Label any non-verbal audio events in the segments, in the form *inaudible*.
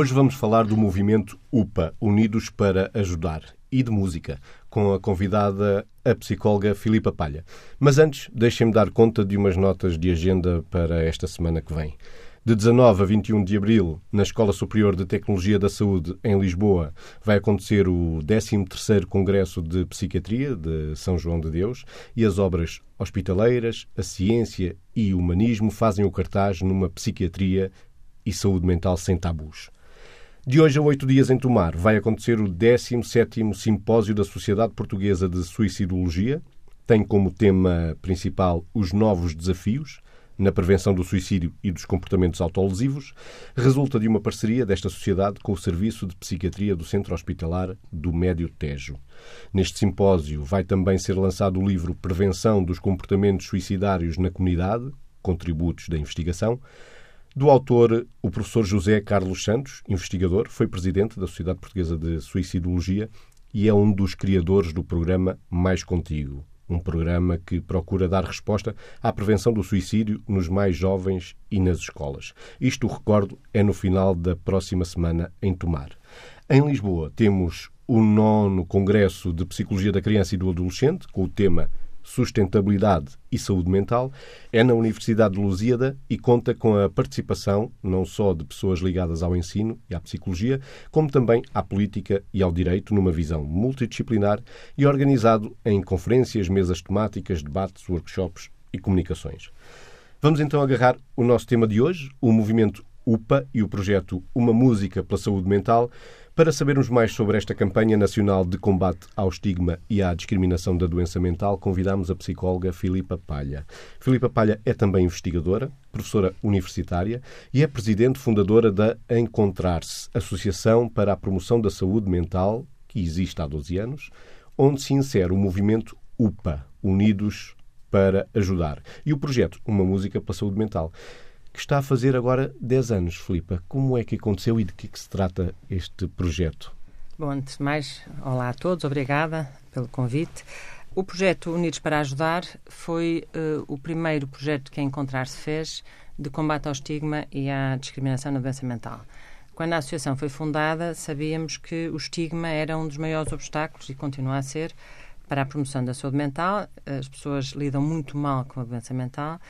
Hoje vamos falar do movimento UPA, Unidos para Ajudar, e de música, com a convidada, a psicóloga Filipa Palha. Mas antes, deixem-me dar conta de umas notas de agenda para esta semana que vem. De 19 a 21 de abril, na Escola Superior de Tecnologia da Saúde, em Lisboa, vai acontecer o 13º Congresso de Psiquiatria de São João de Deus e as obras hospitaleiras, a ciência e o humanismo fazem o cartaz numa psiquiatria e saúde mental sem tabus. De hoje a oito dias em Tomar vai acontecer o 17º Simpósio da Sociedade Portuguesa de Suicidologia. Tem como tema principal os novos desafios na prevenção do suicídio e dos comportamentos autolesivos, resulta de uma parceria desta sociedade com o Serviço de Psiquiatria do Centro Hospitalar do Médio Tejo. Neste simpósio vai também ser lançado o livro Prevenção dos Comportamentos Suicidários na Comunidade, Contributos da Investigação, do autor, o professor José Carlos Santos, investigador, foi presidente da Sociedade Portuguesa de Suicidologia e é um dos criadores do programa Mais Contigo, um programa que procura dar resposta à prevenção do suicídio nos mais jovens e nas escolas. Isto, recordo, é no final da próxima semana em Tomar. Em Lisboa temos o nono Congresso de Psicologia da Criança e do Adolescente, com o tema Sustentabilidade e Saúde Mental, é na Universidade de Lusíada e conta com a participação não só de pessoas ligadas ao ensino e à psicologia, como também à política e ao direito, numa visão multidisciplinar e organizado em conferências, mesas temáticas, debates, workshops e comunicações. Vamos então agarrar o nosso tema de hoje, o movimento UPA e o projeto Uma Música pela Saúde Mental, para sabermos mais sobre esta campanha nacional de combate ao estigma e à discriminação da doença mental, convidamos a psicóloga Filipa Palha. Filipa Palha é também investigadora, professora universitária e é presidente fundadora da Encontrar-se, Associação para a Promoção da Saúde Mental, que existe há 12 anos, onde se insere o movimento UPA, Unidos para Ajudar, e o projeto Uma Música pela Saúde Mental que está a fazer agora 10 anos. Filipa, como é que aconteceu e de que, é que se trata este projeto? Bom, antes de mais, olá a todos, obrigada pelo convite. O projeto Unidos para Ajudar foi uh, o primeiro projeto que a Encontrar-se fez de combate ao estigma e à discriminação na doença mental. Quando a associação foi fundada, sabíamos que o estigma era um dos maiores obstáculos e continua a ser para a promoção da saúde mental. As pessoas lidam muito mal com a doença mental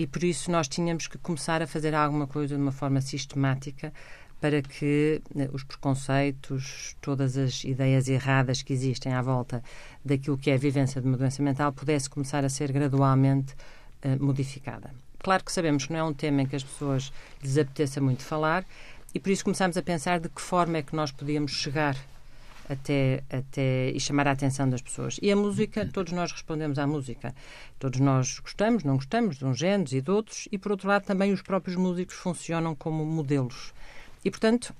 e por isso nós tínhamos que começar a fazer alguma coisa de uma forma sistemática para que né, os preconceitos, todas as ideias erradas que existem à volta daquilo que é a vivência de uma doença mental pudesse começar a ser gradualmente uh, modificada. Claro que sabemos que não é um tema em que as pessoas lhes apeteça muito falar e por isso começámos a pensar de que forma é que nós podíamos chegar até, até e chamar a atenção das pessoas. E a música, todos nós respondemos à música. Todos nós gostamos, não gostamos de uns géneros e de outros, e por outro lado também os próprios músicos funcionam como modelos. E portanto,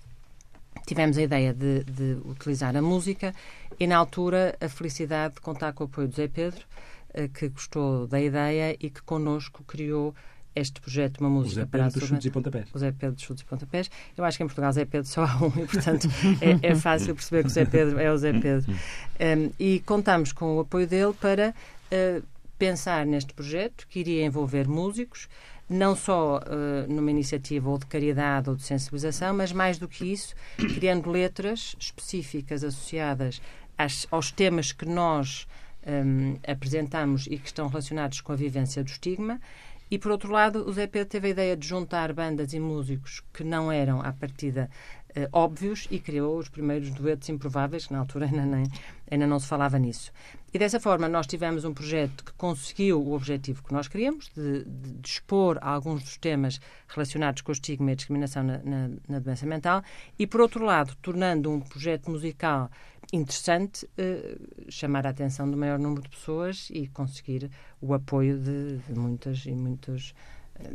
tivemos a ideia de, de utilizar a música e na altura a felicidade de contar com o apoio do Zé Pedro, eh, que gostou da ideia e que connosco criou este projeto, uma música para a dos chutes e pontapés. O Zé Pedro dos chutes e pontapés. Eu acho que em Portugal Zé Pedro só há um e, portanto, é, é fácil perceber que o Zé Pedro é o Zé Pedro. Um, e contamos com o apoio dele para uh, pensar neste projeto que iria envolver músicos, não só uh, numa iniciativa ou de caridade ou de sensibilização, mas mais do que isso, criando letras específicas associadas às, aos temas que nós um, apresentamos e que estão relacionados com a vivência do estigma e, por outro lado, o Zé Pedro teve a ideia de juntar bandas e músicos que não eram, à partida, uh, óbvios e criou os primeiros duetos improváveis, que na altura *laughs* ainda, nem, ainda não se falava nisso. E dessa forma nós tivemos um projeto que conseguiu o objetivo que nós queríamos, de, de, de expor alguns dos temas relacionados com o estigma e a discriminação na, na, na doença mental, e por outro lado, tornando um projeto musical interessante uh, chamar a atenção do maior número de pessoas e conseguir o apoio de, de muitas e muitos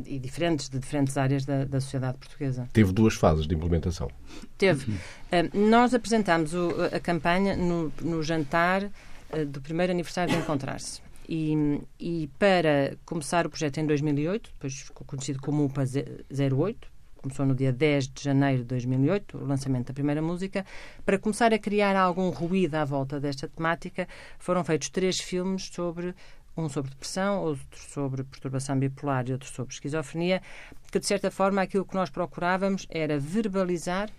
e diferentes de diferentes áreas da, da, sociedade portuguesa. Teve duas fases de implementação. Teve. Uh, nós apresentámos o, a campanha no, no jantar do primeiro aniversário de Encontrar-se. E, e, para começar o projeto em 2008, depois ficou conhecido como UPA 08, começou no dia 10 de janeiro de 2008, o lançamento da primeira música. Para começar a criar algum ruído à volta desta temática, foram feitos três filmes sobre um sobre depressão, outro sobre perturbação bipolar e outro sobre esquizofrenia, que de certa forma aquilo que nós procurávamos era verbalizar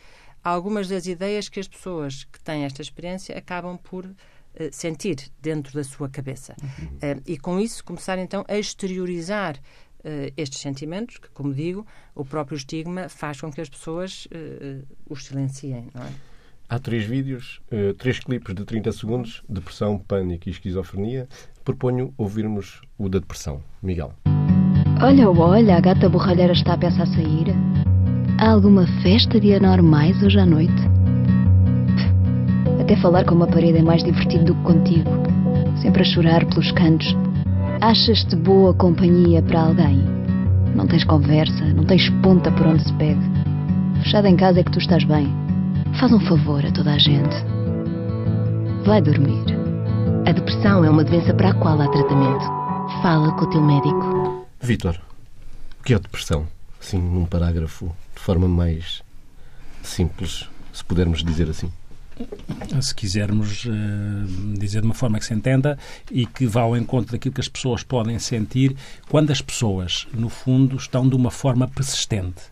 algumas das ideias que as pessoas que têm esta experiência acabam por uh, sentir dentro da sua cabeça. Uhum. Uh, e com isso começar então a exteriorizar uh, estes sentimentos, que, como digo, o próprio estigma faz com que as pessoas os silenciem, não é? Há três vídeos, uh, três clipes de 30 segundos, depressão, pânico e esquizofrenia. Proponho ouvirmos o da depressão. Miguel. Olha, olha, a gata borralheira está a pensar sair. Há alguma festa de anormais hoje à noite? Até falar com uma parede é mais divertido do que contigo. Sempre a chorar pelos cantos. Achas-te boa companhia para alguém? Não tens conversa, não tens ponta por onde se pegue. Fechado em casa é que tu estás bem. Faz um favor a toda a gente. Vai dormir. A depressão é uma doença para a qual há tratamento. Fala com o teu médico. Vitor, o que é a depressão? Assim, num parágrafo, de forma mais simples, se pudermos dizer assim. Se quisermos uh, dizer de uma forma que se entenda e que vá ao encontro daquilo que as pessoas podem sentir quando as pessoas, no fundo, estão de uma forma persistente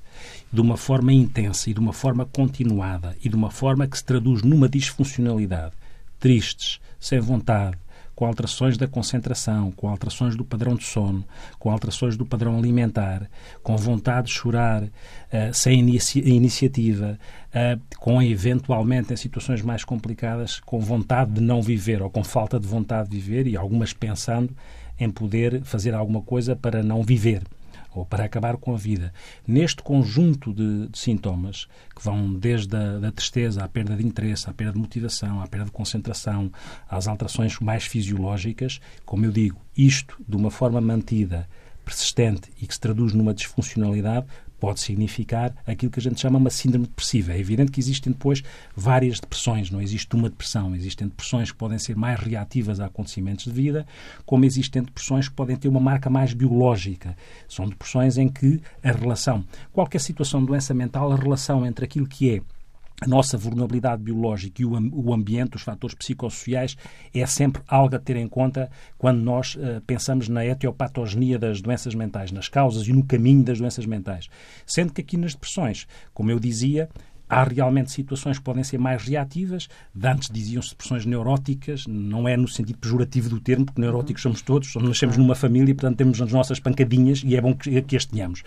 de uma forma intensa e de uma forma continuada e de uma forma que se traduz numa disfuncionalidade, tristes, sem vontade, com alterações da concentração, com alterações do padrão de sono, com alterações do padrão alimentar, com vontade de chorar, uh, sem inici iniciativa, uh, com eventualmente em situações mais complicadas, com vontade de não viver ou com falta de vontade de viver e algumas pensando em poder fazer alguma coisa para não viver ou para acabar com a vida. Neste conjunto de, de sintomas, que vão desde a da tristeza à perda de interesse, à perda de motivação, à perda de concentração, às alterações mais fisiológicas, como eu digo, isto de uma forma mantida, persistente e que se traduz numa disfuncionalidade, pode significar aquilo que a gente chama uma síndrome depressiva. É evidente que existem depois várias depressões, não existe uma depressão. Existem depressões que podem ser mais reativas a acontecimentos de vida, como existem depressões que podem ter uma marca mais biológica. São depressões em que a relação, qualquer situação de doença mental, a relação entre aquilo que é a nossa vulnerabilidade biológica e o, ambiente, os fatores psicossociais, é sempre algo a ter em conta quando nós uh, pensamos na etiopatogenia das doenças mentais, nas causas e no caminho das doenças mentais. Sendo que aqui nas depressões, como eu dizia, Há realmente situações que podem ser mais reativas. De antes diziam-se depressões neuróticas, não é no sentido pejorativo do termo, porque neuróticos somos todos, somos, nascemos numa família e, portanto, temos as nossas pancadinhas e é bom que, que as tenhamos.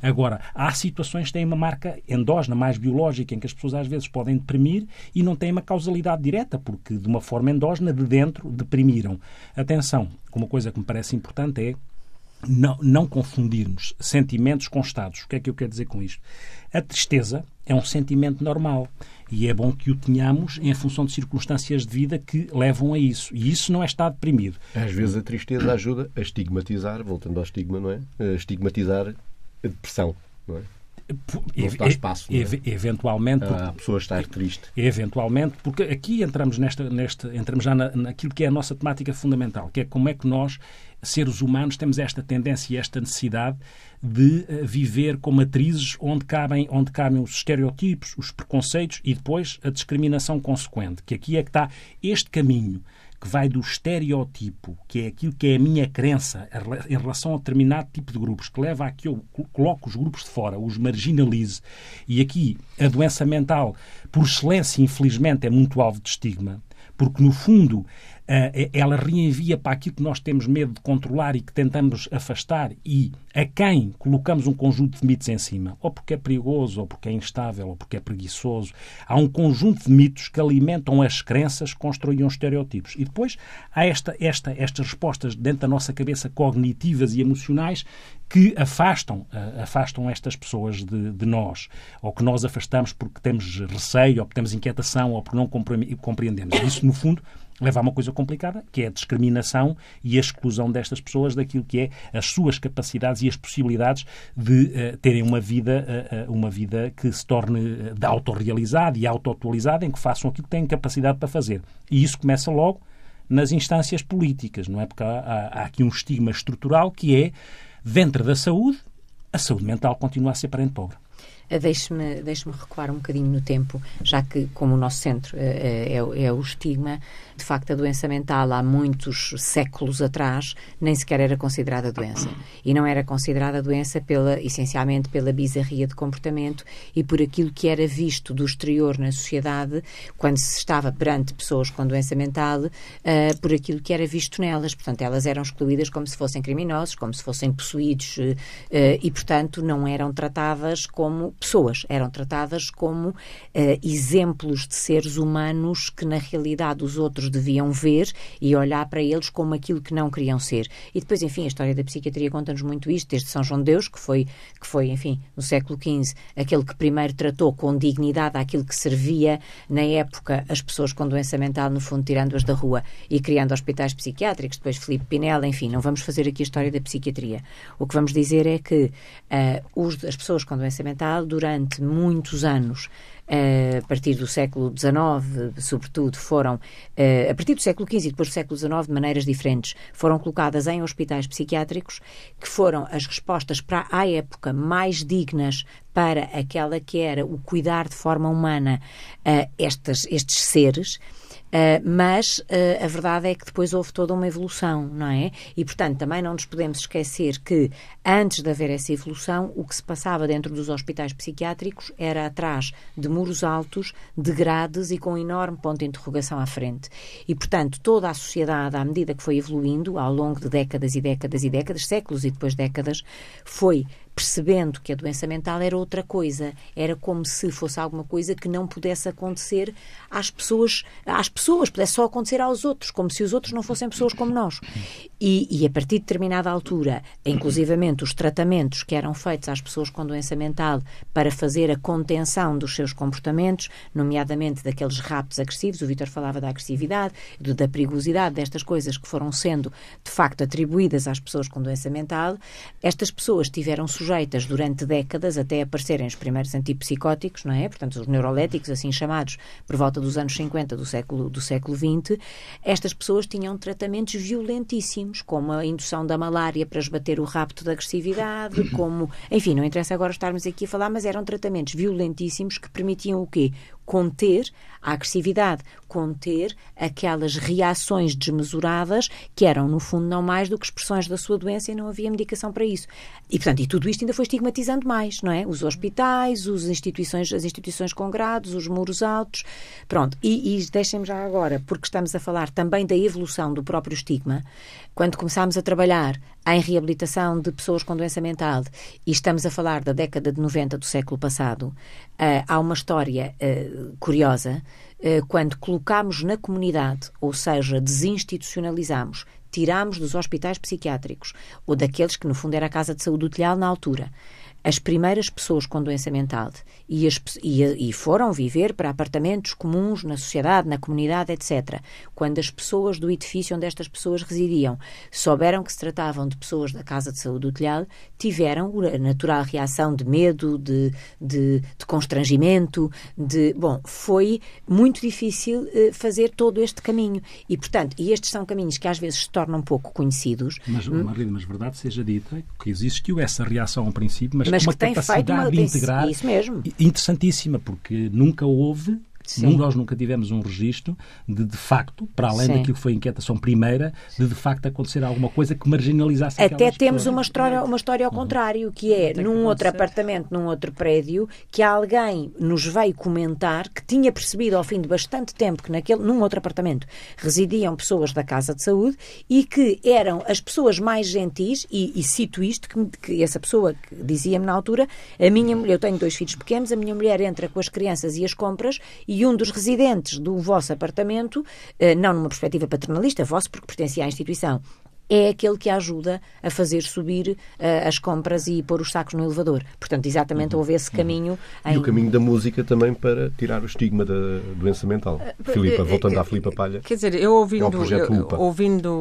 Agora, há situações que têm uma marca endógena, mais biológica, em que as pessoas às vezes podem deprimir e não têm uma causalidade direta, porque de uma forma endógena, de dentro, deprimiram. Atenção, uma coisa que me parece importante é não, não confundirmos sentimentos com estados. O que é que eu quero dizer com isto? A tristeza é um sentimento normal e é bom que o tenhamos em função de circunstâncias de vida que levam a isso. E isso não é estar deprimido. Às vezes a tristeza ajuda a estigmatizar, voltando ao estigma, não é? A estigmatizar a depressão, não é? Não dá espaço não é? eventualmente a pessoa estar triste eventualmente porque aqui entramos nesta, nesta entramos já na, naquilo que é a nossa temática fundamental que é como é que nós seres humanos, temos esta tendência e esta necessidade de uh, viver com matrizes onde cabem, onde cabem os estereotipos, os preconceitos e depois a discriminação consequente. Que aqui é que está este caminho que vai do estereotipo, que é aquilo que é a minha crença em relação a determinado tipo de grupos, que leva a que eu coloco os grupos de fora, os marginalize. E aqui a doença mental, por excelência, infelizmente, é muito alvo de estigma, porque no fundo eh, ela reenvia para aquilo que nós temos medo de controlar e que tentamos afastar e a quem colocamos um conjunto de mitos em cima, ou porque é perigoso, ou porque é instável, ou porque é preguiçoso. Há um conjunto de mitos que alimentam as crenças, constroem estereotipos. E depois há esta, esta, estas respostas dentro da nossa cabeça cognitivas e emocionais que afastam, uh, afastam estas pessoas de, de, nós, ou que nós afastamos porque temos receio, ou porque temos inquietação, ou porque não compreendemos. Isso, no fundo, leva a uma coisa complicada, que é a discriminação e a exclusão destas pessoas daquilo que é as suas capacidades e as possibilidades de uh, terem uma vida, uh, uma vida que se torne uh, autorrealizada e autoatualizada, em que façam aquilo que têm capacidade para fazer. E isso começa logo nas instâncias políticas, não é? Porque há, há aqui um estigma estrutural que é, dentro da saúde, a saúde mental continua a ser parente pobre. Deixe-me deixe recuar um bocadinho no tempo, já que, como o nosso centro é, é o estigma, de facto, a doença mental há muitos séculos atrás nem sequer era considerada doença. E não era considerada doença pela, essencialmente pela bizarria de comportamento e por aquilo que era visto do exterior na sociedade quando se estava perante pessoas com doença mental, uh, por aquilo que era visto nelas. Portanto, elas eram excluídas como se fossem criminosos, como se fossem possuídos uh, e, portanto, não eram tratadas como pessoas, eram tratadas como uh, exemplos de seres humanos que, na realidade, os outros deviam ver e olhar para eles como aquilo que não queriam ser. E depois, enfim, a história da psiquiatria conta-nos muito isto, desde São João de Deus, que foi, que foi, enfim, no século XV, aquele que primeiro tratou com dignidade aquilo que servia na época as pessoas com doença mental, no fundo, tirando-as da rua e criando hospitais psiquiátricos, depois Filipe Pinella, enfim, não vamos fazer aqui a história da psiquiatria. O que vamos dizer é que uh, os, as pessoas com doença mental, durante muitos anos, a partir do século XIX, sobretudo, foram, a partir do século XV e depois do século XIX, de maneiras diferentes, foram colocadas em hospitais psiquiátricos, que foram as respostas para a época mais dignas para aquela que era o cuidar de forma humana a estes, estes seres Uh, mas uh, a verdade é que depois houve toda uma evolução, não é? E, portanto, também não nos podemos esquecer que, antes de haver essa evolução, o que se passava dentro dos hospitais psiquiátricos era atrás de muros altos, de grades e com um enorme ponto de interrogação à frente. E, portanto, toda a sociedade, à medida que foi evoluindo, ao longo de décadas e décadas e décadas, séculos e depois décadas, foi percebendo que a doença mental era outra coisa, era como se fosse alguma coisa que não pudesse acontecer às pessoas, às pessoas, pudesse só acontecer aos outros, como se os outros não fossem pessoas como nós. E, e a partir de determinada altura, inclusivamente os tratamentos que eram feitos às pessoas com doença mental para fazer a contenção dos seus comportamentos, nomeadamente daqueles raptos agressivos, o Vitor falava da agressividade, da perigosidade destas coisas que foram sendo de facto atribuídas às pessoas com doença mental, estas pessoas tiveram sujeitos sujeitas durante décadas até aparecerem os primeiros antipsicóticos, não é? Portanto, os neuroléticos, assim chamados, por volta dos anos 50 do século, do século XX, estas pessoas tinham tratamentos violentíssimos, como a indução da malária para esbater o rapto da agressividade, como, enfim, não interessa agora estarmos aqui a falar, mas eram tratamentos violentíssimos que permitiam o quê? Conter a agressividade, conter aquelas reações desmesuradas que eram, no fundo, não mais do que expressões da sua doença e não havia medicação para isso. E, portanto, e tudo isto ainda foi estigmatizando mais, não é? Os hospitais, os instituições, as instituições com grados, os muros altos. Pronto, e, e deixem-me já agora, porque estamos a falar também da evolução do próprio estigma, quando começámos a trabalhar em reabilitação de pessoas com doença mental e estamos a falar da década de 90 do século passado, uh, há uma história uh, curiosa uh, quando colocámos na comunidade, ou seja, desinstitucionalizamos, tirámos dos hospitais psiquiátricos ou daqueles que no fundo era a casa de saúde do telhado na altura, as primeiras pessoas com doença mental e, as, e, e, foram viver para apartamentos comuns na sociedade, na comunidade, etc. Quando as pessoas do edifício onde estas pessoas residiam souberam que se tratavam de pessoas da Casa de Saúde do Telhado, tiveram a natural reação de medo, de, de, de constrangimento, de... Bom, foi muito difícil eh, fazer todo este caminho. E, portanto, e estes são caminhos que às vezes se tornam pouco conhecidos. Mas, Marlene, mas verdade seja dita que existiu essa reação ao princípio, mas, mas uma capacidade uma... de integrar isso mesmo. interessantíssima, porque nunca houve Sim. Nós nunca tivemos um registro de, de facto, para além Sim. daquilo que foi a inquietação primeira, de de facto acontecer alguma coisa que marginalizasse Até temos uma história, uma história ao uhum. contrário, que é num que outro apartamento, num outro prédio, que alguém nos veio comentar que tinha percebido ao fim de bastante tempo que naquele, num outro apartamento residiam pessoas da Casa de Saúde e que eram as pessoas mais gentis, e, e cito isto, que, que essa pessoa dizia-me na altura, a minha eu tenho dois filhos pequenos, a minha mulher entra com as crianças e as compras e e um dos residentes do vosso apartamento, eh, não numa perspectiva paternalista, vosso porque pertencia à instituição, é aquele que ajuda a fazer subir uh, as compras e pôr os sacos no elevador. Portanto, exatamente uhum. houve esse caminho. Uhum. Em... E o caminho da música também para tirar o estigma da doença mental. Uh, Filipa, voltando uh, à Filipa Palha. Quer dizer, eu ouvindo, é eu, ouvindo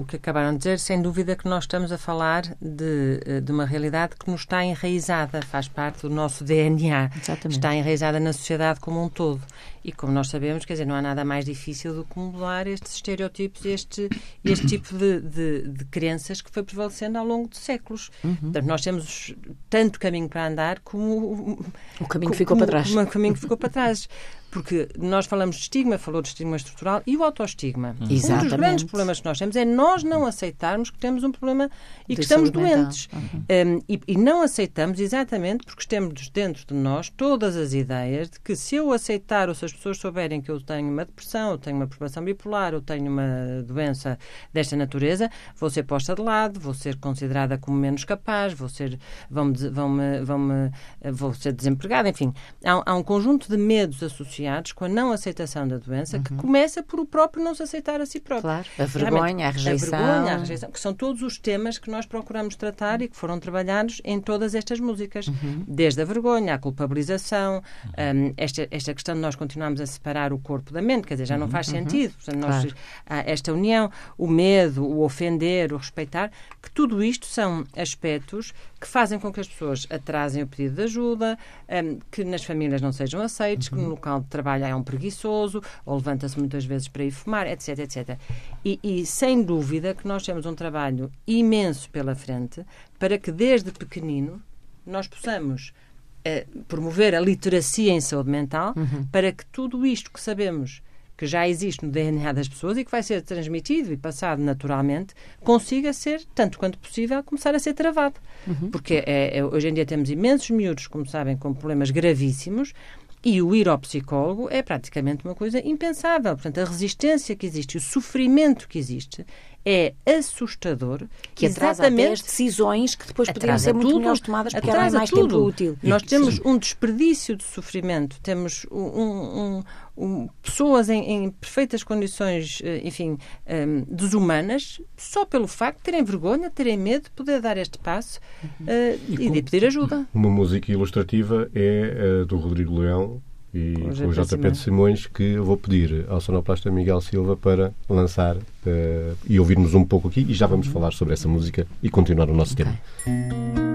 o que acabaram de dizer, sem dúvida que nós estamos a falar de, de uma realidade que nos está enraizada, faz parte do nosso DNA. Exatamente. Está enraizada na sociedade como um todo. E como nós sabemos, quer dizer, não há nada mais difícil do que mudar estes estereótipos, este, este tipo de, de, de crenças que foi prevalecendo ao longo de séculos. Uhum. Portanto, nós temos tanto caminho para andar como o caminho que ficou como, para trás. Como o caminho que ficou para trás. Porque nós falamos de estigma, falou de estigma estrutural e o autoestigma. Uhum. Um dos grandes problemas que nós temos é nós não aceitarmos que temos um problema e de que estamos doentes. Uhum. Um, e, e, não aceitamos exatamente porque temos dentro de nós todas as ideias de que se eu aceitar ou se as pessoas souberem que eu tenho uma depressão, ou tenho uma perturbação bipolar, ou tenho uma doença desta natureza, vou ser posta de lado, vou ser considerada como menos capaz, vou ser, vão -me, vão -me, vão -me, vou ser desempregada, enfim. Há, há um conjunto de medos associados com a não aceitação da doença, uhum. que começa por o próprio não se aceitar a si próprio. Claro, a vergonha, a rejeição. A vergonha, a rejeição, que são todos os temas que nós procuramos tratar e que foram trabalhados em todas estas músicas. Uhum. Desde a vergonha, a culpabilização, uhum. um, esta, esta questão de nós continuarmos a separar o corpo da mente, quer dizer, já não faz uhum. sentido. Portanto, nós, claro. esta união, o medo, o ofender, o respeitar, que tudo isto são aspectos que fazem com que as pessoas atrasem o pedido de ajuda, um, que nas famílias não sejam aceitos, que no local de trabalho é um preguiçoso, ou levanta-se muitas vezes para ir fumar, etc, etc. E, e, sem dúvida que nós temos um trabalho imenso pela frente para que desde pequenino nós possamos uh, promover a literacia em saúde mental uhum. para que tudo isto que sabemos que já existe no DNA das pessoas e que vai ser transmitido e passado naturalmente, consiga ser, tanto quanto possível, começar a ser travado. Uhum. Porque é, é, hoje em dia temos imensos miúdos, como sabem, com problemas gravíssimos e o ir ao psicólogo é praticamente uma coisa impensável. Portanto, a resistência que existe, o sofrimento que existe, é assustador. Que atrasa até as decisões que depois poderiam ser muito tudo, melhores tomadas porque eram mais tudo. tempo útil. Nós temos Sim. um desperdício de sofrimento, temos um, um, um, pessoas em, em, perfeitas condições, eh, enfim, um, ehm, desumanas, só pelo facto de terem vergonha, terem medo de poder dar este passo uh, e, e de pedir ajuda. Uma música ilustrativa é a do Rodrigo Leão, e com o JP de Simões, que eu vou pedir ao sonoplasta Miguel Silva para lançar uh, e ouvirmos um pouco aqui e já vamos falar sobre essa música e continuar o nosso okay. tema.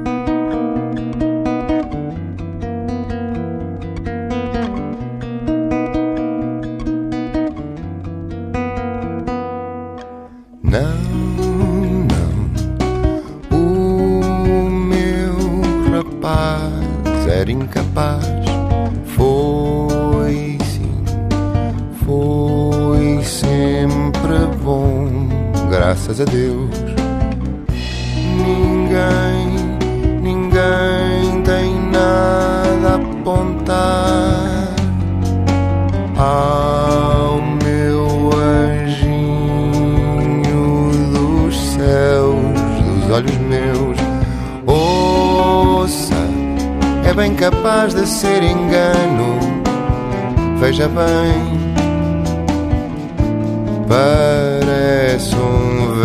Graças a Deus. Ninguém, ninguém tem nada a apontar ao meu anjinho dos céus, dos olhos meus. Ouça, é bem capaz de ser engano. Veja bem.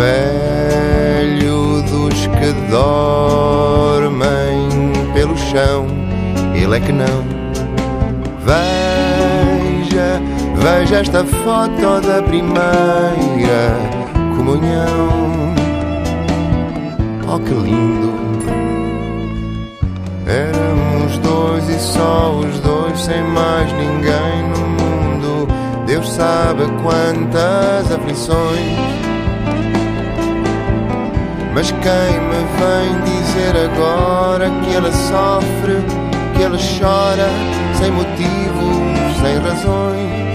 Velho dos que dormem pelo chão, ele é que não. Veja, veja esta foto da primeira comunhão. Oh, que lindo! Éramos dois e só os dois, sem mais ninguém no mundo. Deus sabe quantas aflições mas quem me vem dizer agora que ela sofre, que ela chora, sem motivos, sem razões?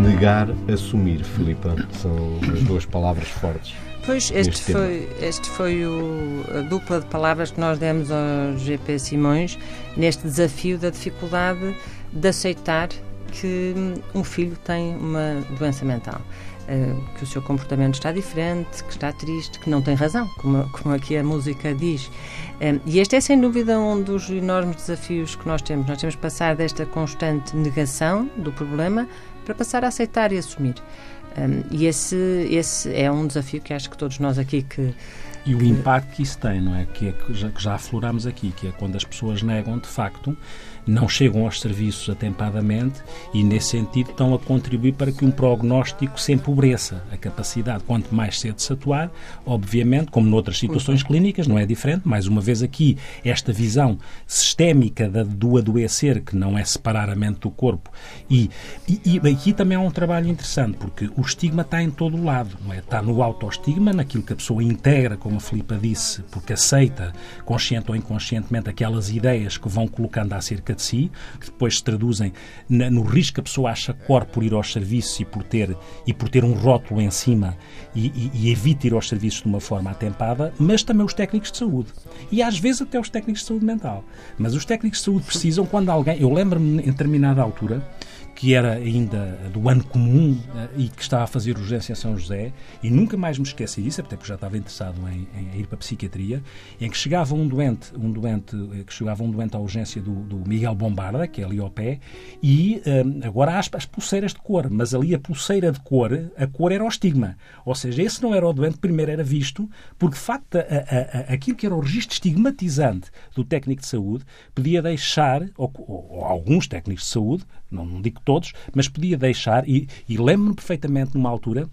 Negar, assumir, Filipa, são as duas palavras fortes. Pois, este foi, este foi o, a dupla de palavras que nós demos ao GP Simões neste desafio da dificuldade de aceitar que um filho tem uma doença mental. Uh, que o seu comportamento está diferente, que está triste, que não tem razão, como, como aqui a música diz. Uh, e este é sem dúvida um dos enormes desafios que nós temos. Nós temos que passar desta constante negação do problema para passar a aceitar e assumir. Um, eh, e esse, esse é um desafio que acho que todos nós aqui que. E o impacto que isso tem, não é? Que, é que, já, que já afloramos aqui, que é quando as pessoas negam de facto não chegam aos serviços atempadamente e, nesse sentido, estão a contribuir para que um prognóstico se empobreça. A capacidade, quanto mais cedo se atuar, obviamente, como noutras situações clínicas, não é diferente. Mais uma vez, aqui, esta visão sistémica do adoecer, que não é separar a mente do corpo. E, e, e aqui também há um trabalho interessante, porque o estigma está em todo o lado. Não é? Está no autoestigma, naquilo que a pessoa integra, como a Filipa disse, porque aceita, consciente ou inconscientemente, aquelas ideias que vão colocando acerca de si, que depois se traduzem no risco que a pessoa acha corre por ir aos serviços e por ter, e por ter um rótulo em cima e, e, e evita ir aos serviços de uma forma atempada, mas também os técnicos de saúde. E às vezes até os técnicos de saúde mental. Mas os técnicos de saúde precisam, quando alguém. Eu lembro-me, em determinada altura, que era ainda do ano comum eh, e que estava a fazer urgência em São José, e nunca mais me esqueci disso, até porque já estava interessado em, em ir para a psiquiatria, em que chegava um doente, um doente, eh, que chegava um doente à urgência do, do Miguel Bombarda, que é ali ao pé, e eh, agora as, as, pulseiras de cor, mas ali a pulseira de cor, a cor era o estigma. Ou seja, esse não era o doente, primeiro era visto, porque de facto a, a, a, aquilo que era o registro estigmatizante do técnico de saúde podia deixar, ou, ou, ou alguns técnicos de saúde, não, não digo todos, mas podia deixar, e, e lembro-me perfeitamente numa altura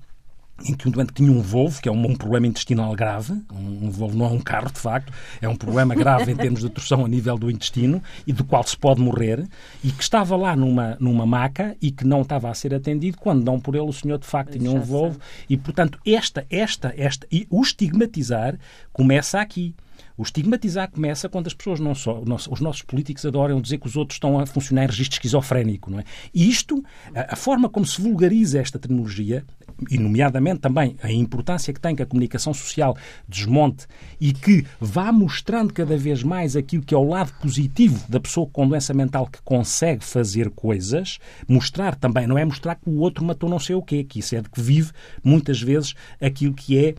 em que um doente tinha um Volvo, que é um, um problema intestinal grave, um, um, Volvo não é um carro de facto, é um problema grave em termos de torção a nível do intestino e do qual se pode morrer, e que estava lá numa, numa maca e que não estava a ser atendido, quando dão por ele o senhor de facto tinha um Volvo, e portanto esta, esta, esta, e o estigmatizar começa aqui. O estigmatizar começa quando as pessoas não só, os nossos políticos adoram dizer que os outros estão a funcionar em registro esquizofrénico, não é? E isto, a, a forma como se vulgariza esta terminologia, e nomeadamente também a importância que tem que a comunicação social desmonte e que vá mostrando cada vez mais aquilo que é o lado positivo da pessoa com doença mental que consegue fazer coisas, mostrar também, não é mostrar que o outro matou não sei o quê, que isso é de que vive muitas vezes aquilo que é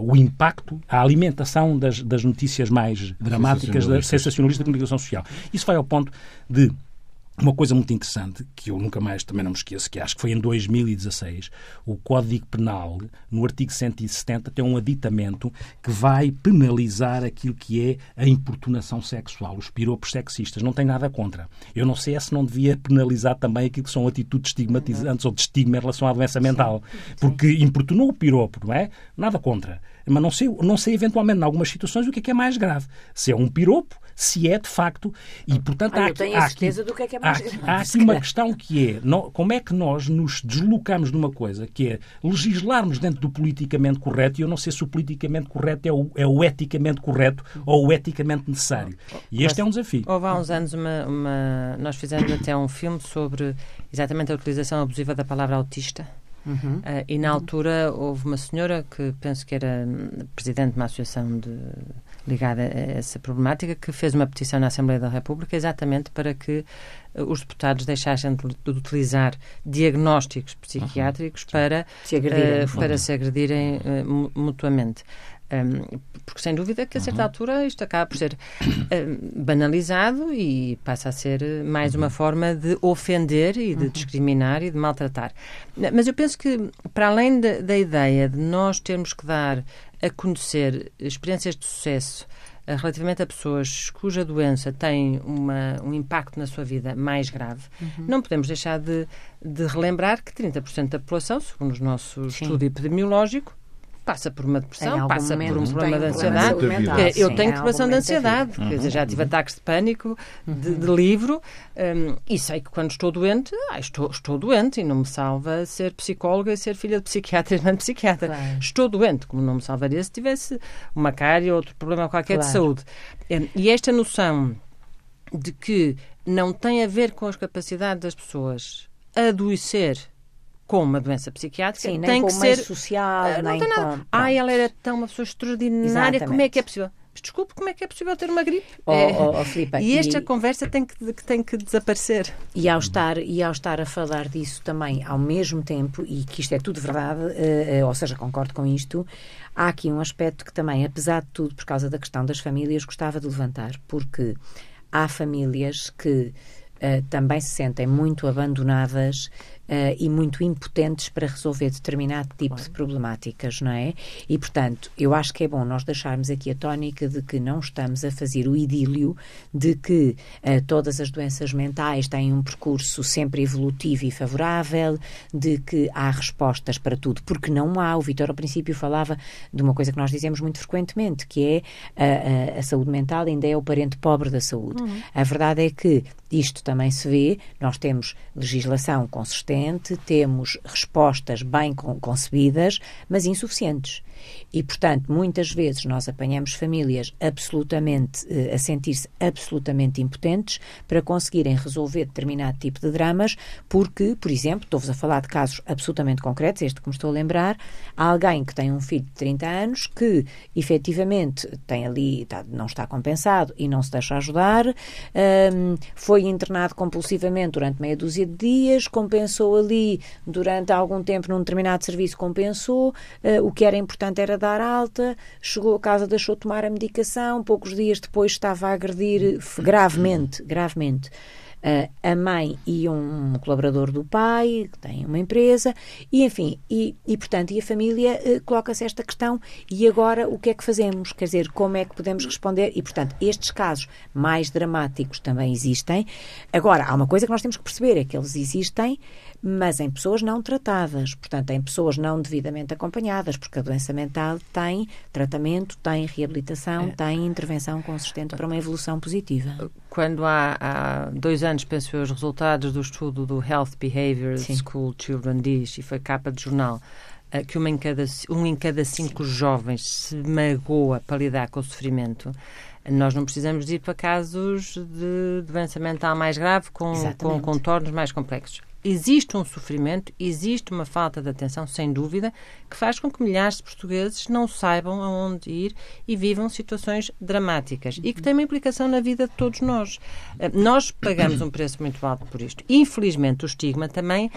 o impacto, a alimentação das, das notícias mais dramáticas, da sensacionalista da comunicação social. Isso vai ao ponto de uma coisa muito interessante, que eu nunca mais também não me esqueço, que acho que foi em 2016, o Código Penal, no artigo 170, tem um aditamento que vai penalizar aquilo que é a importunação sexual, os piropos sexistas. Não tem nada contra. Eu não sei se não devia penalizar também aquilo que são atitudes estigmatizantes ou de estigma em relação à doença mental. Porque importunou o piropo, não é? Nada contra. Mas não sei, não sei eventualmente, em algumas situações, o que é que é mais grave. Se é um piropo, se é de facto. E, portanto, ah, há, eu tenho a certeza aqui, do que é que é mais grave. Há, *laughs* há aqui uma questão que é no, como é que nós nos deslocamos de uma coisa que é legislarmos dentro do politicamente correto e eu não sei se o politicamente correto é o, é o eticamente correto ou o eticamente necessário. E este Mas, é um desafio. Houve há uns anos uma, uma, nós fizemos até um filme sobre exatamente a utilização abusiva da palavra autista. Uhum. Uh, e na altura houve uma senhora que penso que era presidente de uma associação de, ligada a essa problemática que fez uma petição na Assembleia da República exatamente para que uh, os deputados deixassem de, utilizar diagnósticos psiquiátricos uhum. para, se agredirem, uh, para se agredirem mutuamente. Um, porque sem dúvida que a certa uhum. altura isto acaba por ser um, banalizado e passa a ser mais uhum. uma forma de ofender e de uhum. discriminar e de maltratar. Mas eu penso que, para além de, da ideia de nós termos que dar a conhecer experiências de sucesso uh, relativamente a pessoas cuja doença tem uma, um impacto na sua vida mais grave, uhum. não podemos deixar de, de relembrar que 30% da população, segundo o nosso Sim. estudo epidemiológico, passa por uma depressão, passa por um problema de ansiedade. eu tenho perturbação de ansiedade, quer dizer, já tive ataques de pânico, de, de livro, um, e sei que quando estou doente, ah, estou, estou doente e não me salva ser psicóloga e ser filha de psiquiatra e não de psiquiatra. Claro. Estou doente, como não me salvaria se tivesse uma cárie ou outro problema qualquer claro. de saúde. E esta noção de que não tem a ver com as capacidades das pessoas adoecer com uma doença psiquiátrica Sim, tem que ser social, uh, não tem nada. Com... Ah, ela era tão uma pessoa extraordinária, Exatamente. como é que é possível? Desculpe, como é que é possível ter uma gripe? Oh, é... oh, oh, Filipe, e esta e... conversa tem que, que, tem que desaparecer. E ao, estar, e ao estar a falar disso também ao mesmo tempo, e que isto é tudo verdade, uh, ou seja, concordo com isto, há aqui um aspecto que também, apesar de tudo, por causa da questão das famílias, gostava de levantar, porque há famílias que uh, também se sentem muito abandonadas e muito impotentes para resolver determinado tipo de problemáticas, não é? E, portanto, eu acho que é bom nós deixarmos aqui a tónica de que não estamos a fazer o idílio de que uh, todas as doenças mentais têm um percurso sempre evolutivo e favorável, de que há respostas para tudo, porque não há. O Vitor, ao princípio, falava de uma coisa que nós dizemos muito frequentemente, que é a, a, a saúde mental ainda é o parente pobre da saúde. Uhum. A verdade é que isto também se vê, nós temos legislação consistente, temos respostas bem concebidas, mas insuficientes. E, portanto, muitas vezes nós apanhamos famílias absolutamente eh, a sentir-se absolutamente impotentes para conseguirem resolver determinado tipo de dramas, porque, por exemplo, estou-vos a falar de casos absolutamente concretos, este que me estou a lembrar, há alguém que tem um filho de 30 anos que efetivamente tem ali, está, não está compensado e não se deixa ajudar, um, foi internado compulsivamente durante meia dúzia de dias, compensou ali durante algum tempo num determinado serviço, compensou, uh, o que era importante era dar alta, chegou a casa, deixou de tomar a medicação, poucos dias depois estava a agredir gravemente, gravemente uh, a mãe e um colaborador do pai, que tem uma empresa, e enfim, e, e portanto, e a família uh, coloca-se esta questão, e agora o que é que fazemos? Quer dizer, como é que podemos responder? E, portanto, estes casos mais dramáticos também existem. Agora, há uma coisa que nós temos que perceber, é que eles existem, mas em pessoas não tratadas, portanto, em pessoas não devidamente acompanhadas, porque a doença mental tem tratamento, tem reabilitação, é. tem intervenção consistente para uma evolução positiva. Quando há, há dois anos, penso eu, os resultados do estudo do Health Behavior Sim. School Children diz, e foi capa de jornal, eh, que uma em cada, um em cada cinco Sim. jovens se magoa para lidar com o sofrimento, nós não precisamos ir para casos de doença mental mais grave com, com contornos mais complexos existe um sofrimento, existe uma falta de atenção, sem dúvida, que faz com que milhares de portugueses não saibam aonde ir e vivam situações dramáticas e que tem uma implicação na vida de todos nós. Eh, nós pagamos um preço muito alto por isto. Infelizmente, o estigma também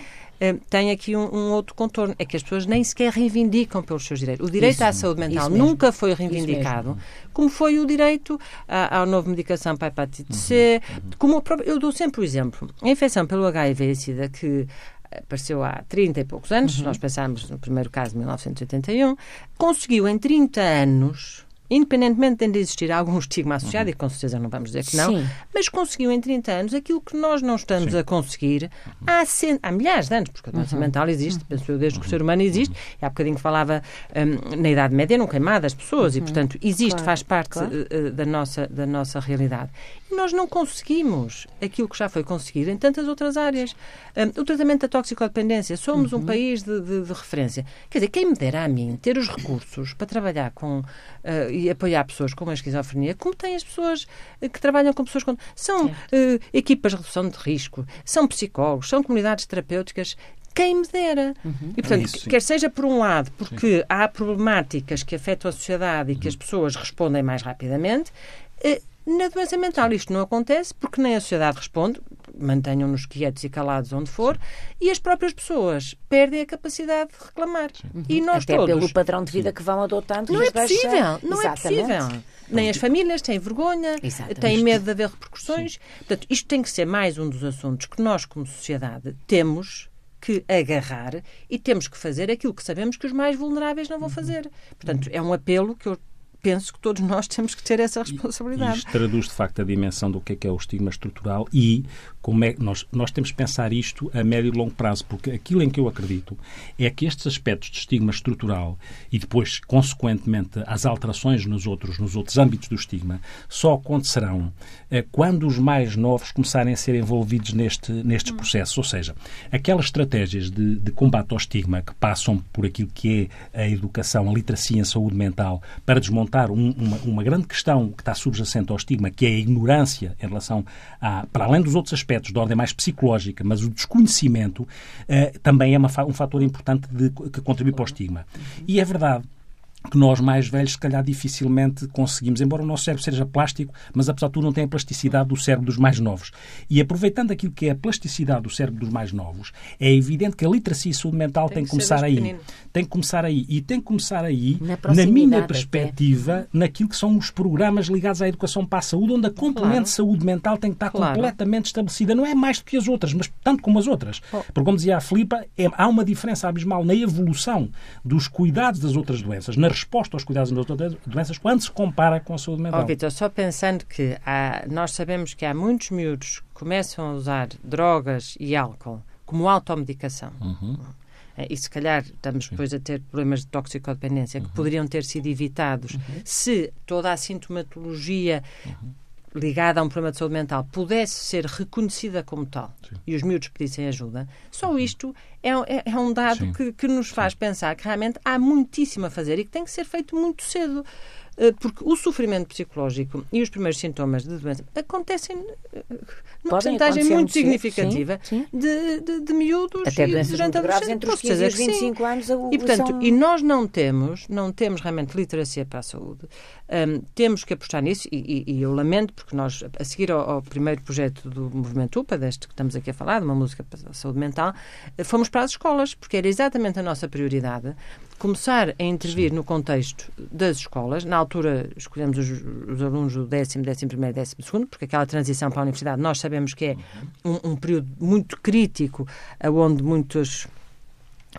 tem aqui um, um, outro contorno, é que as pessoas nem sequer reivindicam pelos seus direitos. O direito isso, à saúde mental nunca foi reivindicado, como foi o direito à, à nova medicação para a hepatite C, uhum. como eu dou sempre o exemplo. A infecção pelo HIV e SIDA, que apareceu há 30 e poucos anos, uhum. nós pensámos no primeiro caso, 1981, conseguiu em 30 anos independentemente de existir algum estigma associado, uhum. e com certeza não vamos dizer que não, Sim. mas conseguiu em 30 anos aquilo que nós não estamos Sim. a conseguir há, cent... há milhares de anos, porque a doença uhum. mental existe, penso eu, desde que o ser humano existe, e há bocadinho que falava um, na Idade Média, não queimava as pessoas, uhum. e portanto existe, claro. faz parte claro. uh, da, nossa, da nossa realidade. E nós não conseguimos aquilo que já foi conseguido em tantas outras áreas. Um, o tratamento da toxicodependência, somos um uhum. país de, de, de, referência. Quer dizer, quem me dera a mim ter os recursos para trabalhar com. Uh, e apoiar pessoas com uma esquizofrenia, como tem as pessoas eh, que trabalham com pessoas com. São uh, equipas de redução de risco, são psicólogos, são comunidades terapêuticas quem me dera. Uhum. E, portanto, Isso, quer seja por um lado, porque sim. há problemáticas que afetam a sociedade e que as uhum. pessoas respondem mais rapidamente, eh, na doença mental isto não acontece porque nem a sociedade responde, mantenham-nos quietos e calados onde for, e as próprias pessoas perdem a capacidade de reclamar. Uhum. E nós Até todos... pelo padrão de vida que vão adotando. Não é possível, não é Exatamente. é possível. Nem as famílias têm vergonha, Exatamente. têm medo de haver repercussões. Sim. Portanto, isto tem que ser mais um dos assuntos que nós, como sociedade, temos que agarrar e temos que fazer aquilo que sabemos que os mais vulneráveis não vão uhum. fazer. Portanto, é um apelo que eu penso que todos nós temos que ter essa responsabilidade. Isto traduz, de facto, a dimensão do que é, que é o estigma estrutural e como é nós, nós temos que pensar isto a médio e longo prazo, porque aquilo em que eu acredito é que estes aspectos de estigma estrutural e depois, consequentemente, as alterações nos outros, nos outros âmbitos do estigma só acontecerão eh, quando os mais novos começarem a ser envolvidos neste, nestes processos. Ou seja, aquelas estratégias de, de combate ao estigma que passam por aquilo que é a educação, a literacia em saúde mental, para desmontar um, uma, uma grande questão que está subjacente ao estigma, que é a ignorância em relação a, para além dos outros aspectos de ordem mais psicológica, mas o desconhecimento uh, também é uma, um fator importante de, que contribui para o estigma. E é verdade que nós mais velhos, se calhar, dificilmente conseguimos, embora o nosso cérebro seja plástico, mas apesar de tudo não tem a plasticidade do cérebro dos mais novos. E aproveitando aquilo que é a plasticidade do cérebro dos mais novos, é evidente que a literacia e saúde mental tem, tem que começar aí. Tem Tem que começar aí. E tem que começar aí, Na na, minha até. perspectiva, naquilo que são os programas ligados à educação para a saúde, onde a componente Claro. de saúde mental tem que estar Claro. completamente estabelecida. Não é mais do que as outras, mas tanto como as outras. Oh. Porque, como dizia a Filipa, é- há uma diferença abismal na evolução dos cuidados das outras doenças, na resposta aos cuidados das outras doenças, quando se compara com a saúde mental. Ó, Vitor, só pensando que há- nós sabemos que há muitos miúdos que começam a usar drogas e álcool como automedicação. Eh, E se calhar estamos depois a ter problemas de toxicodependência que poderiam ter sido evitados. Se toda a sintomatologia ligada a um problema de saúde mental pudesse ser reconhecida como tal e os miúdos pedissem ajuda, só isto é, é- é um dado Sim. que, que nos faz pensar que realmente há muitíssimo a fazer e que tem que ser feito muito cedo. Eh, Porque o sofrimento psicológico e os primeiros sintomas de doença acontecem eh, numa porcentagem muito significativa sim, de, de, de miúdos Até e durante a adolescência. entre os Posso 15 e os que sim. 25 anos. o- E, portanto, são- e nós não temos, não temos realmente literacia para a saúde. Hum, temos que apostar nisso e, e- e eu lamento porque nós, a seguir ao, ao primeiro projeto do Movimento UPA, deste que estamos aqui a falar, de uma música para a saúde mental, eh, fomos para as escolas, porque era exatamente a nossa prioridade começar a intervir no contexto das escolas. Na altura escolhemos os, os alunos do décimo, décimo primeiro, décimo segundo, porque aquela transição para a universidade nós sabemos que é um, um período muito crítico, onde muitos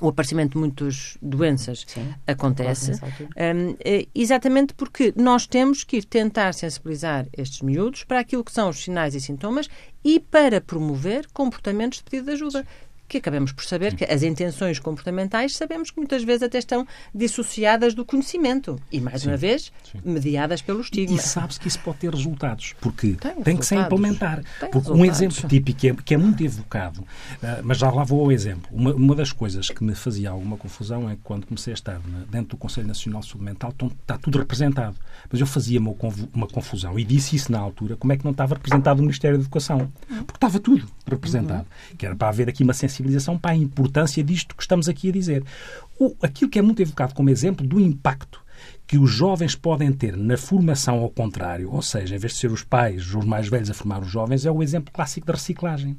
o aparecimento de muitas doenças Sim, acontece. Hum, eh, exatamente porque nós temos que ir tentar sensibilizar estes miúdos para aquilo que são os sinais e sintomas e para promover comportamentos de pedido de ajuda. Que acabamos por saber que as intenções comportamentais sabemos que muitas vezes até estão dissociadas do conhecimento e, mais uma vez, mediadas pelo estigma. E sabe-se que isso pode ter resultados, porque Tem tem, que se implementar. Tem Porque um exemplo típico que é, que é muito evocado, ah, mas já lá vou ao exemplo. Uma, uma das coisas que me fazia alguma confusão é que quando comecei a estar dentro do Conselho Nacional de Saúde Mental, então, está tudo representado. Mas eu fazia uma, uma confusão e disse isso na altura, como é que não estava representado o Ministério da Educação? Porque estava tudo representado. Que era para haver aqui uma sensibilização para a importância disto que estamos aqui a dizer. O, aquilo que é muito evocado como exemplo do impacto que os jovens podem ter na formação ao contrário, ou seja, em vez de ser os pais, os mais velhos a formar os jovens, é o exemplo clássico da reciclagem.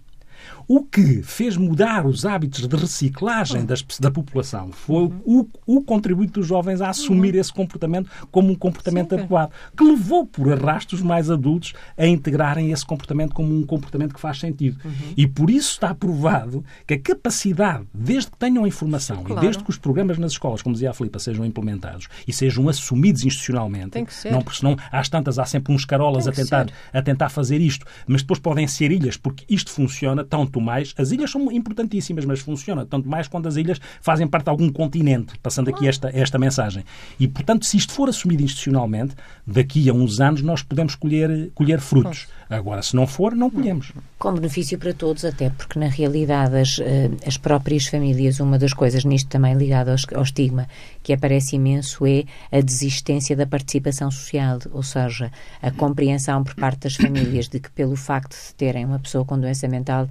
O que fez mudar os hábitos de reciclagem das, da população foi o, o contributo dos jovens a assumir esse comportamento como um comportamento Sim. adequado, que levou por arrasto os mais adultos a integrarem esse comportamento como um comportamento que faz sentido. E por isso está provado que a capacidade, desde que tenham informação Sim, e claro. desde que os programas nas escolas, como dizia a Filipa, sejam implementados e sejam assumidos institucionalmente, Tem que ser. não porque senão às tantas há sempre uns carolas a tentar, ser. a tentar fazer isto, mas depois podem ser ilhas, porque isto funciona tanto mais. As ilhas são importantíssimas, mas funciona tanto mais quando as ilhas fazem parte de algum continente, passando aqui esta, esta mensagem. E, portanto, se isto for assumido institucionalmente, daqui a uns anos nós podemos colher, colher frutos. Agora, se não for, não colhemos. Com benefício para todos, até porque na realidade as, eh, as próprias famílias, uma das coisas nisto também ligado ao estigma que aparece imenso é a desistência da participação social, ou seja, a compreensão por parte das famílias de que pelo facto de terem uma pessoa com doença mental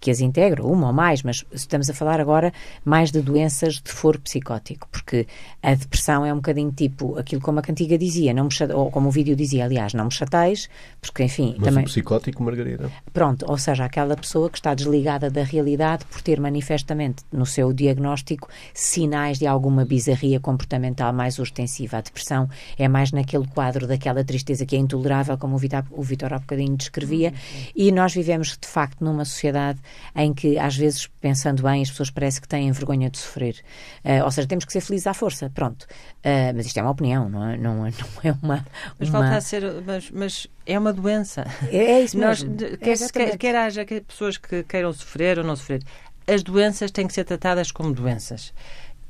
que as integra, uma ou mais, mas estamos a falar agora mais de doenças de foro psicótico, porque a depressão é um bocadinho tipo aquilo como a cantiga dizia, não me chate- ou como o vídeo dizia, aliás, não me chateis, porque enfim, Mas também o psicótico, Margarida? Pronto, ou seja, aquela pessoa que está desligada da realidade por ter manifestamente no seu diagnóstico sinais de alguma bizarria comportamental mais ostensiva. A depressão é mais naquele quadro daquela tristeza que é intolerável, como o Vitor, o Vitor há bocadinho descrevia, e nós vivemos de facto numa sociedade em que, às vezes, pensando bem, as pessoas parece que têm vergonha de sofrer. Ah, ou seja, temos que ser felizes à força, pronto. Ah, mas isto é uma opinião, não é, não é, *laughs* não é uma. Mas uma- falta a ser. Mas, mas é uma doença. É, é isso Nós, mesmo. É quer, exatamente. quer, quer haja pessoas que queiram sofrer ou não sofrer, as doenças têm que ser tratadas como doenças.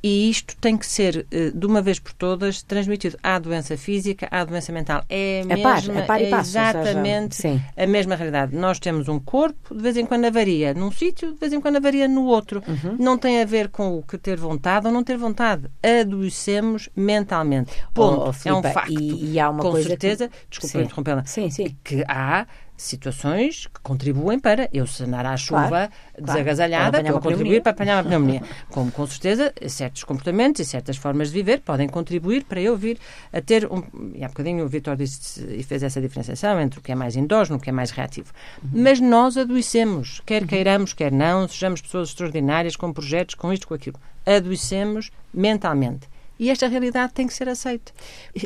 E isto tem que ser, eh, de uma vez por todas, transmitido à doença física, à doença mental. É a A par, mesma, a par e passo, seja, exatamente sim. a mesma realidade. Nós temos um corpo, de vez em quando avaria num sítio, de vez em quando avaria no outro. Uhum. Não tem a ver com o que ter vontade ou não ter vontade. Adoecemos mentalmente. Ponto. Oh, oh, é um facto. e- e há uma com coisa que- certeza, desculpa Sim. interrompê-la, Sim, sim. que há situações que contribuem para eu sanar a chuva Claro, desagasalhada, claro, para eu contribuir para apanhar uma pneumonia. *laughs* Como, com certeza, certos comportamentos e certas formas de viver podem contribuir para eu vir a ter um... E há bocadinho o Vitor disse e fez essa diferenciação entre o que é mais endógeno e o que é mais reativo. Mas nós adoecemos, quer queiramos, quer não, sejamos pessoas extraordinárias, com projetos, com isto, com aquilo. Adoecemos mentalmente. E esta realidade tem que ser aceita.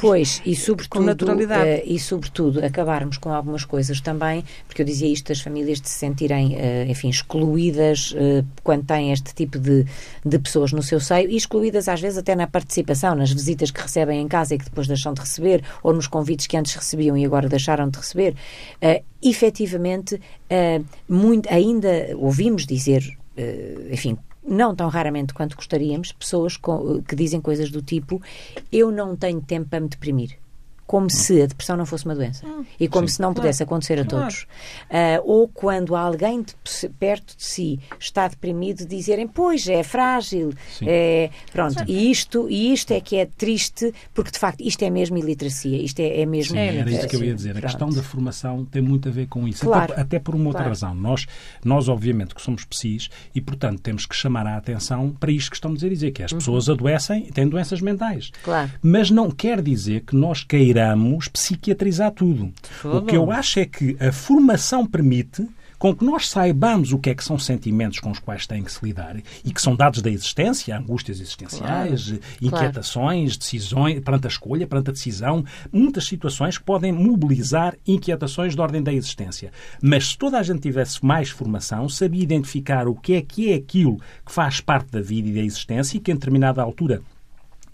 Pois, e sobretudo, naturalidade. eh, e sobretudo acabarmos com algumas coisas também, porque eu dizia isto das famílias de se sentirem, eh, enfim, excluídas eh, quando têm este tipo de, de pessoas no seu seio e excluídas às vezes até na participação, nas visitas que recebem em casa e que depois deixam de receber, ou nos convites que antes recebiam e agora deixaram de receber. Eh, efetivamente, muito, ainda ouvimos dizer, enfim, não tão raramente quanto gostaríamos, pessoas com- que dizem coisas do tipo: Eu não tenho tempo para me deprimir. Como se a depressão não fosse uma doença. E como se não pudesse acontecer a Claro. todos. Ah, ou quando alguém de- perto de si está deprimido, dizerem: Pois, é frágil. Sim. É, pronto, e isto, e isto é que é triste, porque de facto isto é mesmo iliteracia. Isto é, é mesmo. Sim, era isso que eu ia Sim, dizer. A questão da formação tem muito a ver com isso. Claro. Até, até por uma outra Claro. razão. Nós, nós, obviamente, que somos psis e, portanto, temos que chamar a atenção para isto que estamos a dizer, que é as Uhum. pessoas adoecem e têm doenças mentais. Claro. Mas não quer dizer que nós queiramos psiquiatrizar tudo. O que eu acho é que a formação permite com que nós saibamos o que é que são sentimentos com os quais têm que se lidar e que são dados da existência, angústias existenciais, inquietações, decisões, perante a escolha, perante a decisão, muitas situações que podem mobilizar inquietações de ordem da existência. Mas se toda a gente tivesse mais formação, sabia identificar o que é que é aquilo que faz parte da vida e da existência e que em determinada altura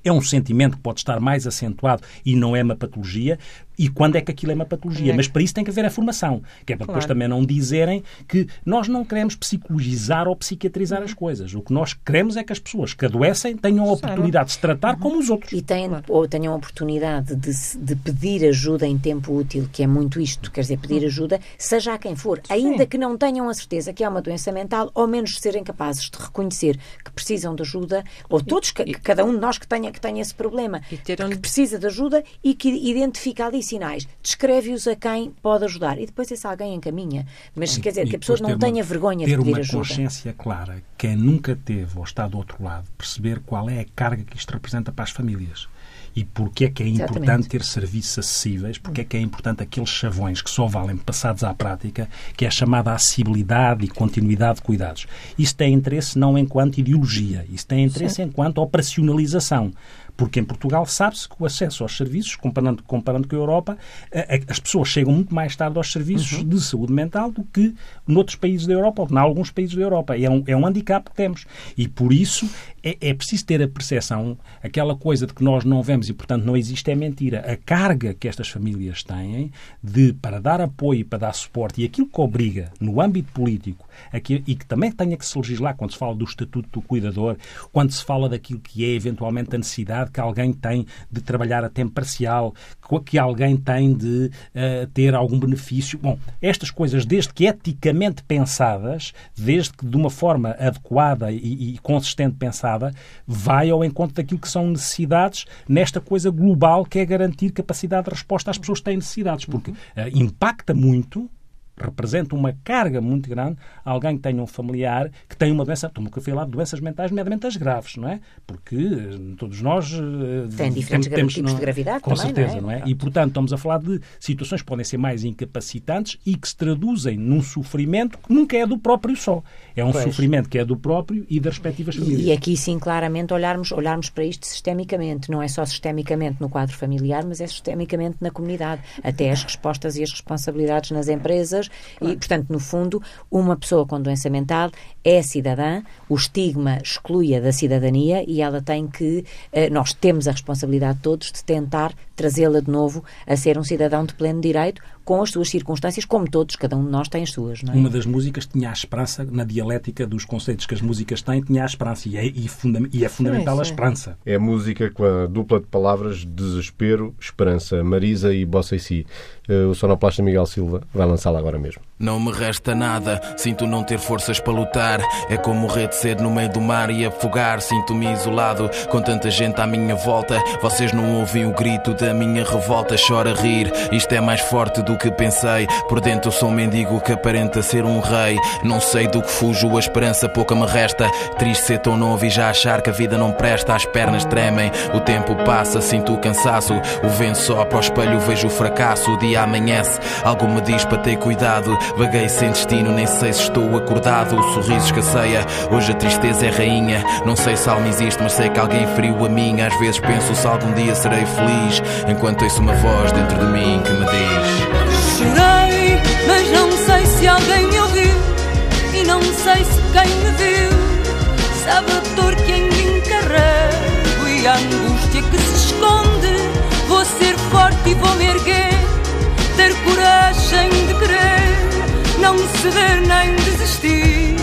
é um sentimento que pode estar mais acentuado e não é uma patologia. E quando é que aquilo é uma patologia? É. Mas para isso tem que haver a formação, que é para depois Claro. também não dizerem que nós não queremos psicologizar ou psiquiatrizar as coisas. O que nós queremos é que as pessoas que adoecem tenham a oportunidade de se tratar como os outros. E têm, ou tenham a oportunidade de, de pedir ajuda em tempo útil, que é muito isto, quer dizer, pedir ajuda, seja a quem for, ainda que não tenham a certeza que é uma doença mental, ao menos serem capazes de reconhecer que precisam de ajuda, ou todos, que, que cada um de nós que tenha, que tenha esse problema, E ter onde- que precisa de ajuda e que identifica ali sinais, descreve-os a quem pode ajudar e depois esse alguém encaminha. Mas quer dizer, E que a pessoa não ter uma- tenha vergonha de ter pedir uma ajuda. consciência clara. Quem nunca teve ou está do outro lado, perceber qual é a carga que isto representa para as famílias. E porque é que é importante Exatamente. ter serviços acessíveis, porque é que é importante aqueles chavões que só valem passados à prática, que é a chamada acessibilidade e continuidade de cuidados. Isso tem interesse não enquanto ideologia, isso tem interesse enquanto operacionalização. Porque em Portugal sabe-se que o acesso aos serviços, comparando, comparando com a Europa, as pessoas chegam muito mais tarde aos serviços Uhum. de saúde mental do que noutros países da Europa, ou em alguns países da Europa. É um, é um handicap que temos. E por isso é, é preciso ter a percepção, aquela coisa de que nós não vemos e, portanto, não existe é mentira. A carga que estas famílias têm de, para dar apoio e para dar suporte, e aquilo que obriga no âmbito político, aqui, e que também tenha que se legislar quando se fala do estatuto do cuidador, quando se fala daquilo que é eventualmente a necessidade que alguém tem de trabalhar a tempo parcial, que- alguém tem de eh, ter algum benefício. Bom, estas coisas, desde que eticamente pensadas, desde que de uma forma adequada e, e consistente pensada, vai ao encontro daquilo que são necessidades nesta coisa global que é garantir capacidade de resposta às pessoas que têm necessidades, porque eh, impacta muito representa uma carga muito grande alguém que tenha um familiar que tem uma doença, estou-me a falar de doenças mentais, nomeadamente as graves, não é? Porque eh, todos nós eh, Tem diferentes gra- tipos de gravidade com também, não certeza, é? não é? E portanto estamos a falar de situações que podem ser mais incapacitantes e que se traduzem num sofrimento que nunca é do próprio só. É um Pois. sofrimento que é do próprio e das respectivas famílias. E aqui sim, claramente, olharmos, olharmos para isto sistemicamente. Não é só sistemicamente no quadro familiar, mas é sistemicamente na comunidade. Até as respostas e as responsabilidades nas empresas. E, portanto, no fundo, uma pessoa com doença mental é cidadã, o estigma exclui-a da cidadania e ela tem que. eh, nós temos a responsabilidade todos de tentar trazê-la de novo a ser um cidadão de pleno direito, com as suas circunstâncias, como todos, cada um de nós tem as suas, não é? Uma das músicas tinha a esperança, na dialética dos conceitos que as músicas têm, tinha a esperança. E é, e funda- e é fundamental a sim. esperança. É música com a dupla de palavras desespero, esperança. Marisa e Bossa e Si. Eh, O sonoplasta Miguel Silva vai lançá-la agora mesmo. Não me resta nada, sinto não ter forças para lutar. É como morrer de sede no meio do mar e afogar. Sinto-me isolado com tanta gente à minha volta. Vocês não ouvem o grito da minha revolta. Chora rir, isto é mais forte do que pensei. Por dentro sou um mendigo que aparenta ser um rei. Não sei do que fujo, a esperança pouca me resta. Triste ser tão novo e já achar que a vida não presta. As pernas tremem, o tempo passa, sinto o cansaço. O vento sopra ao espelho, vejo o fracasso. O dia amanhece, algo me diz para ter cuidado. Vaguei sem destino, nem sei se estou acordado. O sorriso escasseia, hoje a tristeza é rainha. Não sei se alma existe, mas sei que alguém feriu a mim. Às vezes penso se algum dia serei feliz. Enquanto ouço uma voz dentro de mim que me diz: Chorei, mas não sei se alguém me ouviu. E não sei se quem me viu sabe a dor que em mim carrego e a angústia que se esconde. Vou ser forte e vou me erguer, ter coragem de querer não ceder nem desistir.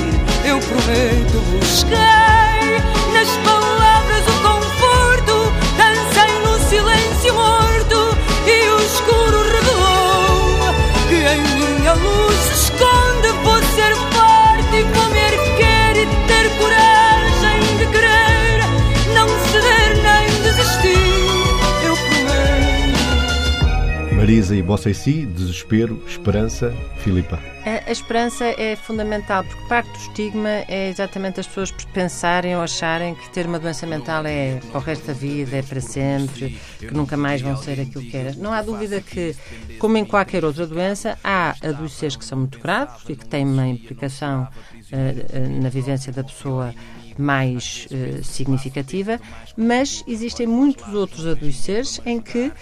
Eu prometo, busquei nas palavras o conforto, dancei no silêncio morto e o escuro revelou que em minha luz se esconde. Vou ser forte e vou me erguer e ter coragem Marisa e Bossa e Si, Desespero, Esperança, Filipa. A, a esperança é fundamental, porque parte do estigma é exatamente as pessoas pensarem ou acharem que ter uma doença mental é para o resto da vida, é para sempre, que nunca mais vão ser aquilo que era. Não há dúvida que, como em qualquer outra doença, há adoecers que são muito graves e que têm uma implicação eh, na vivência da pessoa mais eh, significativa, mas existem muitos outros adoeceres em que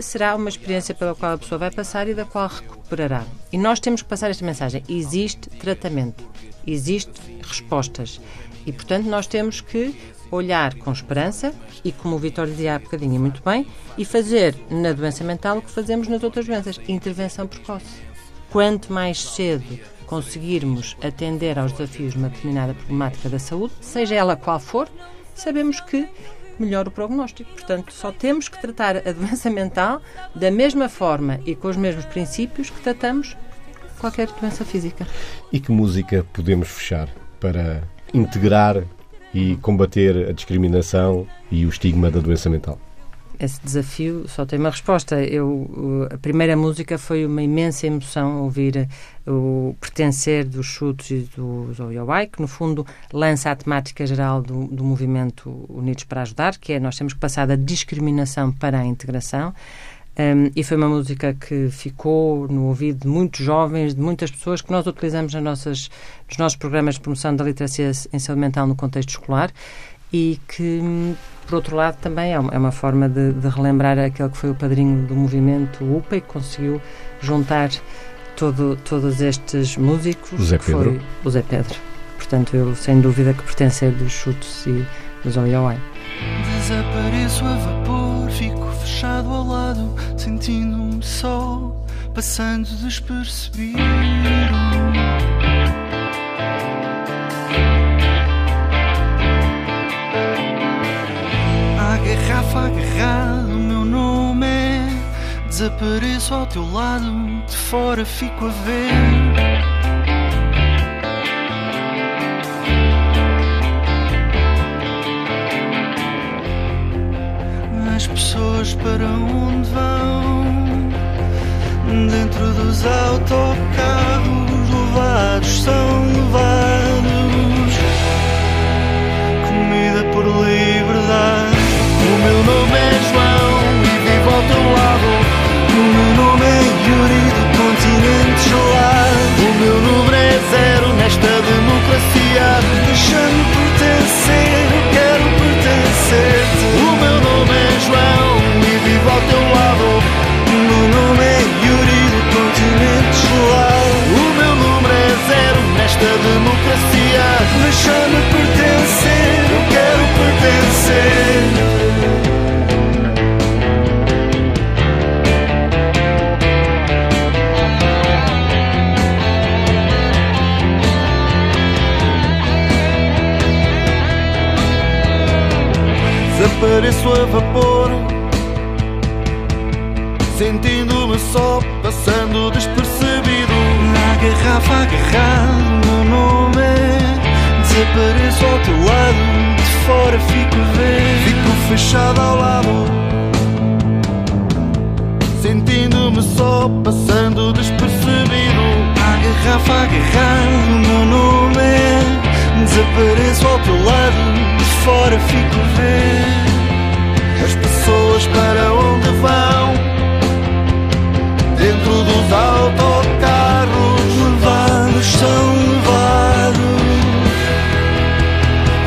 será uma experiência pela qual a pessoa vai passar e da qual recuperará. E nós temos que passar esta mensagem: existe tratamento, existe respostas. E, portanto, nós temos que olhar com esperança e, como o Vitor dizia há bocadinho muito bem, e fazer na doença mental o que fazemos nas outras doenças: intervenção precoce. Quanto mais cedo conseguirmos atender aos desafios de uma determinada problemática da saúde, seja ela qual for, sabemos que melhora o prognóstico. Portanto, só temos que tratar a doença mental da mesma forma e com os mesmos princípios que tratamos qualquer doença física. E que música podemos fechar para integrar e combater a discriminação e o estigma da doença mental? Esse desafio só tem uma resposta. Eu, a primeira música foi uma imensa emoção ouvir o pertencer dos Chutos e do Zoiawai, que no fundo lança a temática geral do, do movimento Unidos para Ajudar, que é nós temos que passar da discriminação para a integração. Um, e foi uma música que ficou no ouvido de muitos jovens, de muitas pessoas que nós utilizamos nas nossas, nos nossos programas de promoção da literacia em saúde mental no contexto escolar e que, por outro lado, também é uma, é uma forma de, de, relembrar aquele que foi o padrinho do movimento UPA e que conseguiu juntar todo, todos estes músicos. O Zé Pedro. Foi o Zé Pedro. Portanto, eu sem dúvida que pertencer dos Chutos e dos Oiawai. Desapareço a vapor, fico fechado ao lado, sentindo-me só, passando despercebido. Desapareço ao teu lado, de fora fico a ver. As pessoas para onde vão? Dentro dos autocarros levados são levados. Comida por liberdade. O meu nome continente gelado. O meu número é zero nesta democracia. Deixa-me pertencer, quero pertencer-te. O meu nome é João e vivo ao teu lado. O meu nome é Yuri do continente gelado. O meu número é zero nesta democracia. Deixa-me pertencer, Desapareço a vapor Sentindo-me só Passando despercebido garrafa agarrado, meu nome. Desapareço ao teu lado, de fora fico a ver. Fico fechado ao lado. Sentindo-me só, passando despercebido. A garrafa agarrado, meu nome. Desapareço ao teu lado, fora fico ver as pessoas para onde vão. Dentro dos autocarros levados são levados.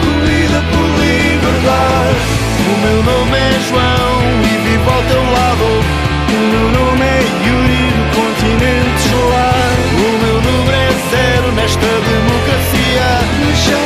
Corrida por liberdade o meu nome é João e vivo ao teu lado. O meu nome é Yuri do continente solar. O meu número é zero nesta democracia.